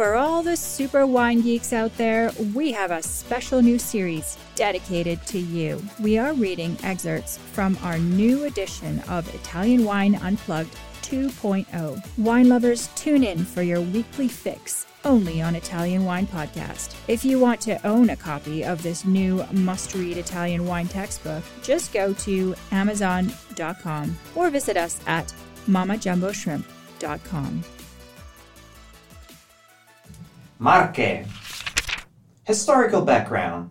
For all the super wine geeks out there, we have a special new series dedicated to you. We are reading excerpts from our new edition of Italian Wine Unplugged 2.0. Wine lovers, tune in for your weekly fix only on Italian Wine Podcast. If you want to own a copy of this new must read Italian wine textbook, just go to Amazon.com or visit us at MammaJumboShrimp.com. Marche. Historical background.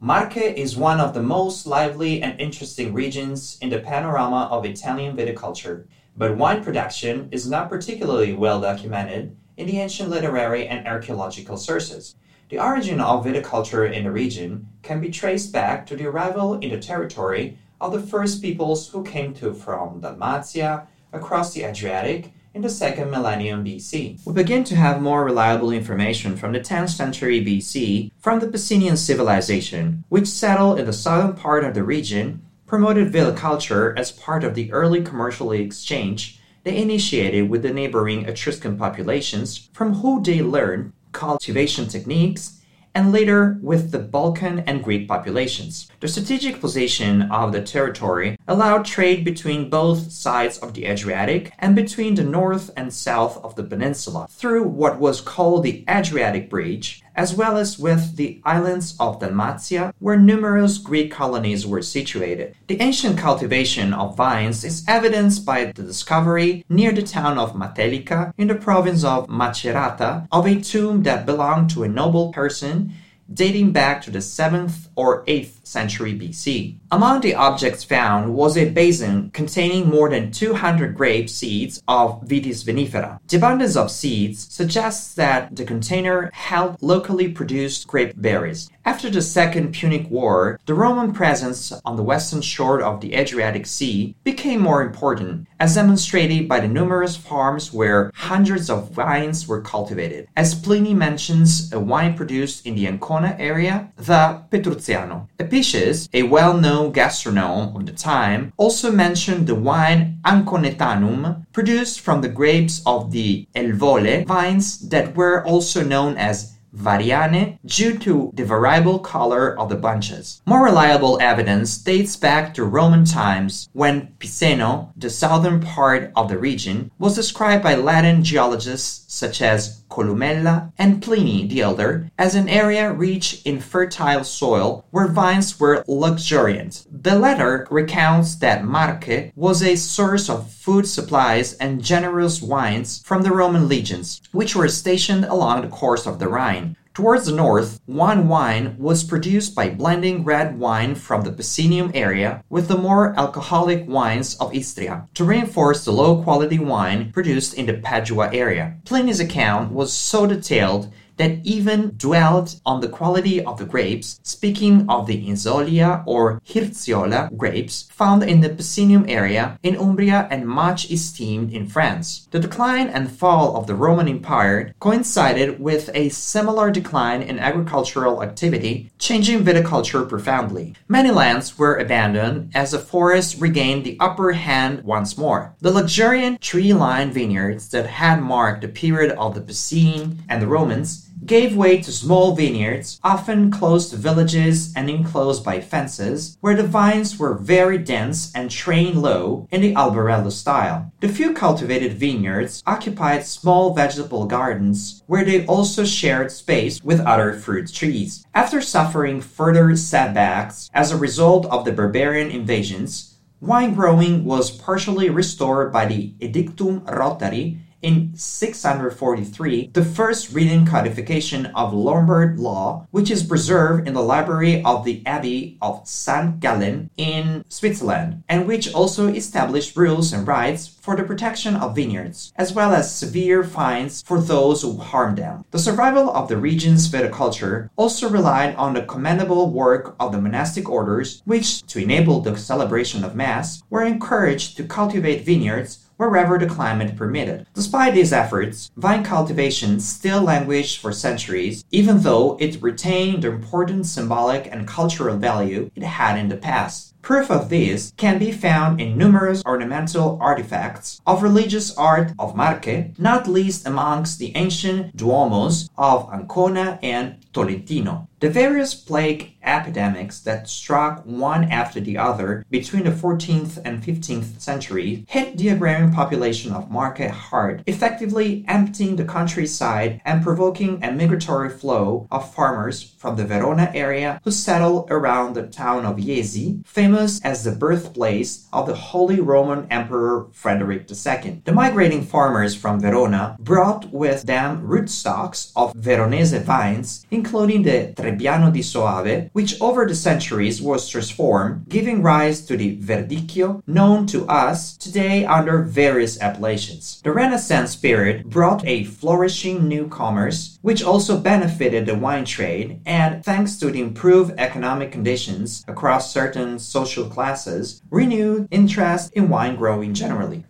Marche is one of the most lively and interesting regions in the panorama of Italian viticulture, but wine production is not particularly well documented in the ancient literary and archaeological sources. The origin of viticulture in the region can be traced back to the arrival in the territory of the first peoples who came to from Dalmatia across the Adriatic in the second millennium BC. We begin to have more reliable information from the 10th century BC from the Picenian civilization, which settled in the southern part of the region, promoted viticulture as part of the early commercial exchange they initiated with the neighboring Etruscan populations, from whom they learned cultivation techniques and later with the Balkan and Greek populations. The strategic position of the territory allowed trade between both sides of the Adriatic and between the north and south of the peninsula through what was called the Adriatic Bridge, as well as with the islands of Dalmatia, where numerous Greek colonies were situated. The ancient cultivation of vines is evidenced by the discovery near the town of Matelica in the province of Macerata of a tomb that belonged to a noble person dating back to the 7th or 8th century BC. Among the objects found was a basin containing more than 200 grape seeds of Vitis vinifera. The abundance of seeds suggests that the container held locally produced grape berries. After the Second Punic War, the Roman presence on the western shore of the Adriatic Sea became more important, as demonstrated by the numerous farms where hundreds of vines were cultivated. As Pliny mentions a wine produced in the Ancona area, the Petruziano. Apicius, a well-known gastronome of the time, also mentioned the wine Anconetanum, produced from the grapes of the Elvole vines that were also known as variane due to the variable color of the bunches. More reliable evidence dates back to Roman times when Piceno, the southern part of the region, was described by Latin geologists such as Columella and Pliny the Elder as an area rich in fertile soil where vines were luxuriant. The latter recounts that Marche was a source of food supplies and generous wines from the Roman legions, which were stationed along the course of the Rhine. Towards the north, one wine was produced by blending red wine from the Picenium area with the more alcoholic wines of Istria to reinforce the low quality wine produced in the Padua area. Pliny's account was so detailed that even dwelt on the quality of the grapes, speaking of the Inzolia or Hirziola grapes found in the Picenium area in Umbria and much esteemed in France. The decline and fall of the Roman Empire coincided with a similar decline in agricultural activity, changing viticulture profoundly. Many lands were abandoned as the forests regained the upper hand once more. The luxuriant tree-lined vineyards that had marked the period of the Picene and the Romans gave way to small vineyards, often close to villages and enclosed by fences, where the vines were very dense and trained low in the Albarello style. The few cultivated vineyards occupied small vegetable gardens, where they also shared space with other fruit trees. After suffering further setbacks as a result of the barbarian invasions, wine growing was partially restored by the Edictum Rothari in 643 the first written codification of Lombard law, which is preserved in the library of the Abbey of St. Gallen in Switzerland, and which also established rules and rights for the protection of vineyards, as well as severe fines for those who harm them. The survival of the region's viticulture also relied on the commendable work of the monastic orders, which, to enable the celebration of Mass, were encouraged to cultivate vineyards wherever the climate permitted. Despite these efforts, vine cultivation still languished for centuries, even though it retained the important symbolic and cultural value it had in the past. Proof of this can be found in numerous ornamental artifacts of religious art of Marche, not least amongst the ancient duomos of Ancona and Tolentino. The various plague epidemics that struck one after the other between the 14th and 15th centuries hit the agrarian population of Marche hard, effectively emptying the countryside and provoking a migratory flow of farmers from the Verona area who settled around the town of Jesi, famous as the birthplace of the Holy Roman Emperor Frederick II. The migrating farmers from Verona brought with them rootstocks of Veronese vines, including the Trebbiano di Soave, which over the centuries was transformed, giving rise to the Verdicchio, known to us today under various appellations. The Renaissance period brought a flourishing new commerce, which also benefited the wine trade, and thanks to the improved economic conditions across certain social classes, renewed interest in wine growing generally.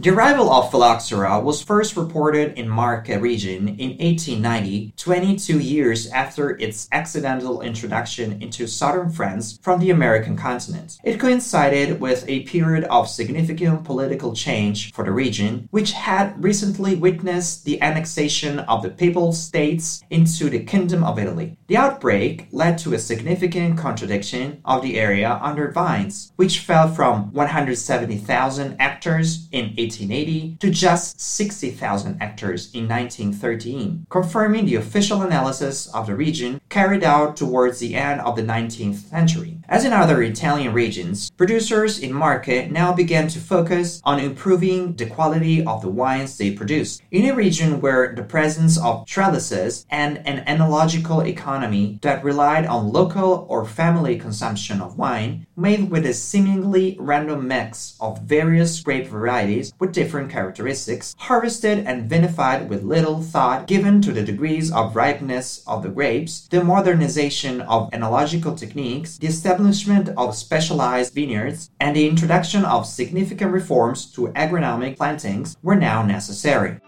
The arrival of phylloxera was first reported in Marca region in 1890, 22 years after its accidental introduction into southern France from the American continent. It coincided with a period of significant political change for the region, which had recently witnessed the annexation of the Papal States into the Kingdom of Italy. The outbreak led to a significant contradiction of the area under vines, which fell from 170,000 hectares in 1880 to just 60,000 hectares in 1913, confirming the official analysis of the region carried out towards the end of the 19th century. As in other Italian regions, producers in Marche now began to focus on improving the quality of the wines they produce. In a region where the presence of trellises and an analogical economy that relied on local or family consumption of wine, made with a seemingly random mix of various grape varieties with different characteristics, harvested and vinified with little thought given to the degrees of ripeness of the grapes, the modernization of oenological techniques, the establishment of specialized vineyards, and the introduction of significant reforms to agronomic plantings were now necessary.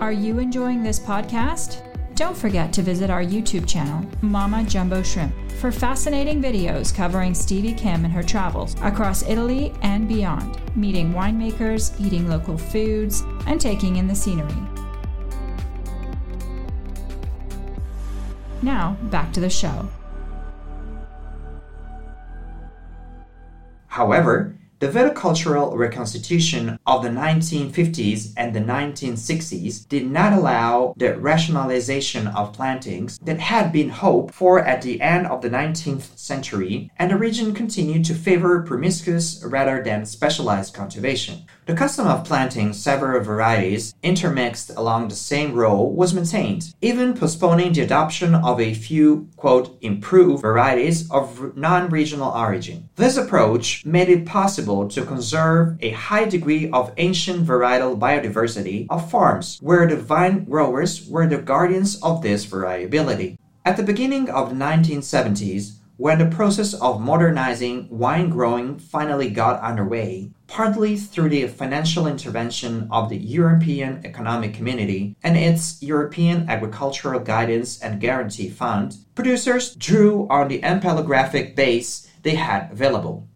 Are you enjoying this podcast? Don't forget to visit our YouTube channel, Mamma Jumbo Shrimp, for fascinating videos covering Stevie Kim and her travels across Italy and beyond, meeting winemakers, eating local foods, and taking in the scenery. Now, back to the show. However, the viticultural reconstitution of the 1950s and the 1960s did not allow the rationalization of plantings that had been hoped for at the end of the 19th century, and the region continued to favor promiscuous rather than specialized cultivation. The custom of planting several varieties intermixed along the same row was maintained, even postponing the adoption of a few, quote, improved varieties of non regional origin. This approach made it possible to conserve a high degree of ancient varietal biodiversity of farms, where the vine growers were the guardians of this variability. At the beginning of the 1970s, when the process of modernizing wine growing finally got underway, partly through the financial intervention of the European Economic Community and its European Agricultural Guidance and Guarantee Fund, producers drew on the ampelographic base they had available.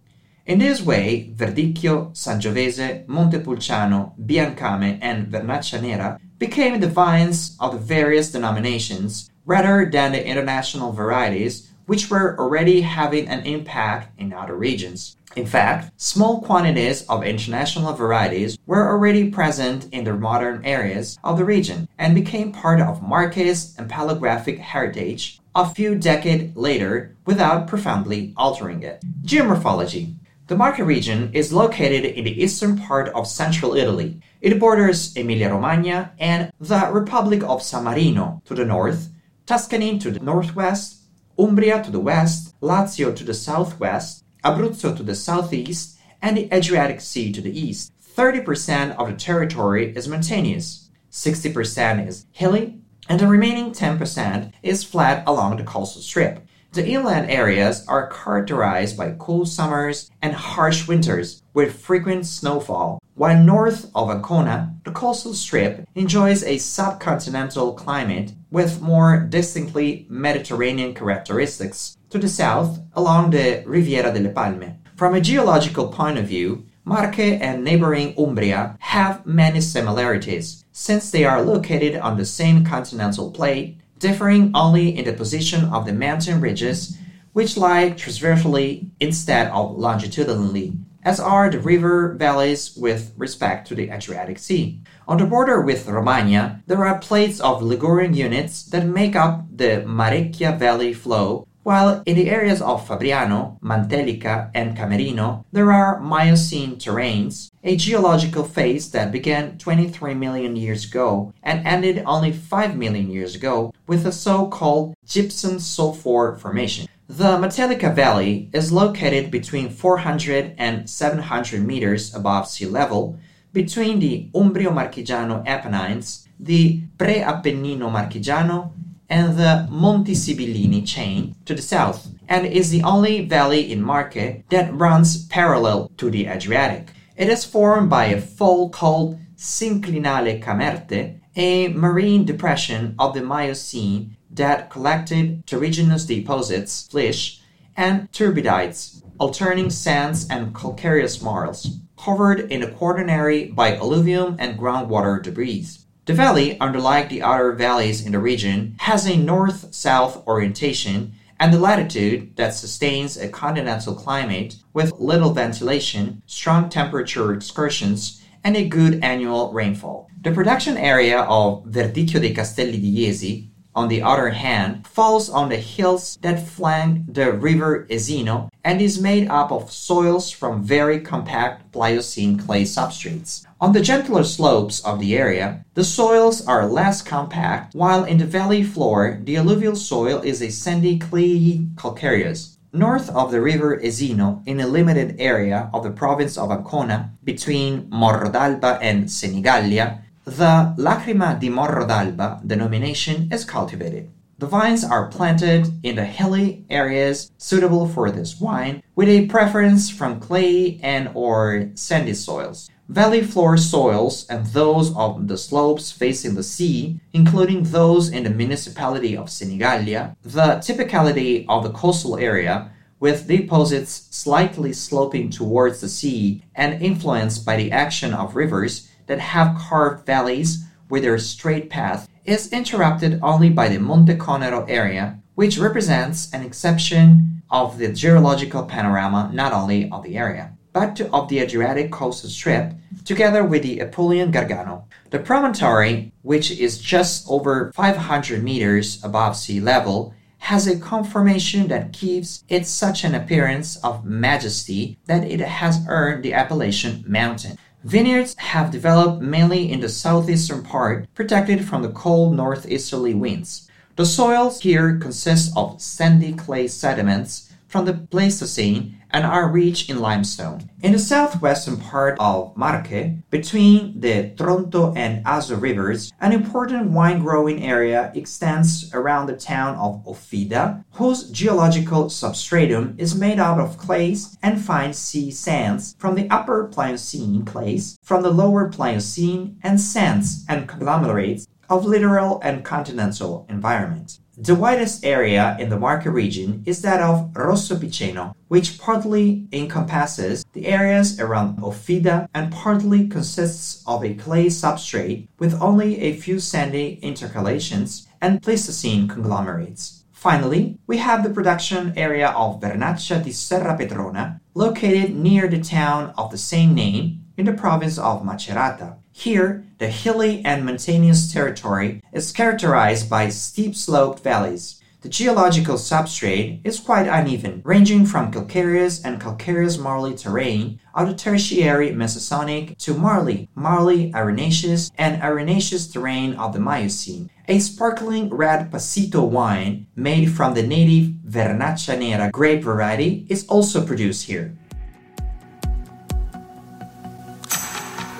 In this way, Verdicchio, Sangiovese, Montepulciano, Biancame, and Vernaccia Nera became the vines of the various denominations rather than the international varieties which were already having an impact in other regions. In fact, small quantities of international varieties were already present in the modern areas of the region and became part of Marche's ampelographic heritage a few decades later without profoundly altering it. Geomorphology The Marche region is located in the eastern part of central Italy. It borders Emilia-Romagna and the Republic of San Marino to the north, Tuscany to the northwest, Umbria to the west, Lazio to the southwest, Abruzzo to the southeast, and the Adriatic Sea to the east. 30% of the territory is mountainous, 60% is hilly, and the remaining 10% is flat along the coastal strip. The inland areas are characterized by cool summers and harsh winters with frequent snowfall, while north of Ancona, the coastal strip enjoys a subcontinental climate with more distinctly Mediterranean characteristics to the south along the Riviera delle Palme. From a geological point of view, Marche and neighboring Umbria have many similarities, since they are located on the same continental plate differing only in the position of the mountain ridges, which lie transversely instead of longitudinally, as are the river valleys with respect to the Adriatic Sea. On the border with Romagna, there are plates of Ligurian units that make up the Marecchia Valley flow while in the areas of Fabriano, Matelica, and Camerino, there are Miocene terrains, a geological phase that began 23 million years ago and ended only 5 million years ago with a so called gypsum sulfur formation. The Matelica Valley is located between 400 and 700 meters above sea level between the Umbrio Marchigiano Apennines, the Pre-Appennino Marchigiano, and the Monti Sibillini chain to the south, and is the only valley in Marche that runs parallel to the Adriatic. It is formed by a fault called Synclinale Camerte, a marine depression of the Miocene that collected terrigenous deposits, flysch, and turbidites, alternating sands and calcareous marls, covered in the quaternary by alluvium and groundwater debris. The valley, unlike the other valleys in the region, has a north south orientation and the latitude that sustains a continental climate with little ventilation, strong temperature excursions, and a good annual rainfall. The production area of Verdicchio dei Castelli di Jesi on the other hand, falls on the hills that flank the river Esino and is made up of soils from very compact Pliocene clay substrates. On the gentler slopes of the area, the soils are less compact, while in the valley floor, the alluvial soil is a sandy clayey calcareous. North of the river Esino, in a limited area of the province of Ancona, between Morro d'Alba and Senigallia, the Lacrima di Morro d'Alba denomination is cultivated. The vines are planted in the hilly areas suitable for this wine, with a preference from clay and or sandy soils. Valley floor soils and those of the slopes facing the sea, including those in the municipality of Senigallia, the typicality of the coastal area, with deposits slightly sloping towards the sea and influenced by the action of rivers, that have carved valleys with their straight path is interrupted only by the Monte Conero area, which represents an exception of the geological panorama not only of the area, but of the Adriatic coastal strip, together with the Apulian Gargano. The promontory, which is just over 500 meters above sea level, has a conformation that gives it such an appearance of majesty that it has earned the appellation mountain. Vineyards have developed mainly in the southeastern part, protected from the cold northeasterly winds. The soils here consist of sandy clay sediments from the Pleistocene and are rich in limestone. In the southwestern part of Marche, between the Tronto and Aso rivers, an important wine growing area extends around the town of Offida, whose geological substratum is made out of clays and fine sea sands from the upper Pliocene clays, from the lower Pliocene, and sands and conglomerates of littoral and continental environments. The widest area in the Marche region is that of Rosso Piceno, which partly encompasses the areas around Offida and partly consists of a clay substrate with only a few sandy intercalations and Pleistocene conglomerates. Finally, we have the production area of Vernaccia di Serrapetrona, located near the town of the same name in the province of Macerata. Here, the hilly and mountainous territory is characterized by steep sloped valleys. The geological substrate is quite uneven, ranging from calcareous and calcareous marly terrain of tertiary Mesozoic to marly, marly arenaceous, and arenaceous terrain of the Miocene. A sparkling red Passito wine made from the native Vernaccia Nera grape variety is also produced here.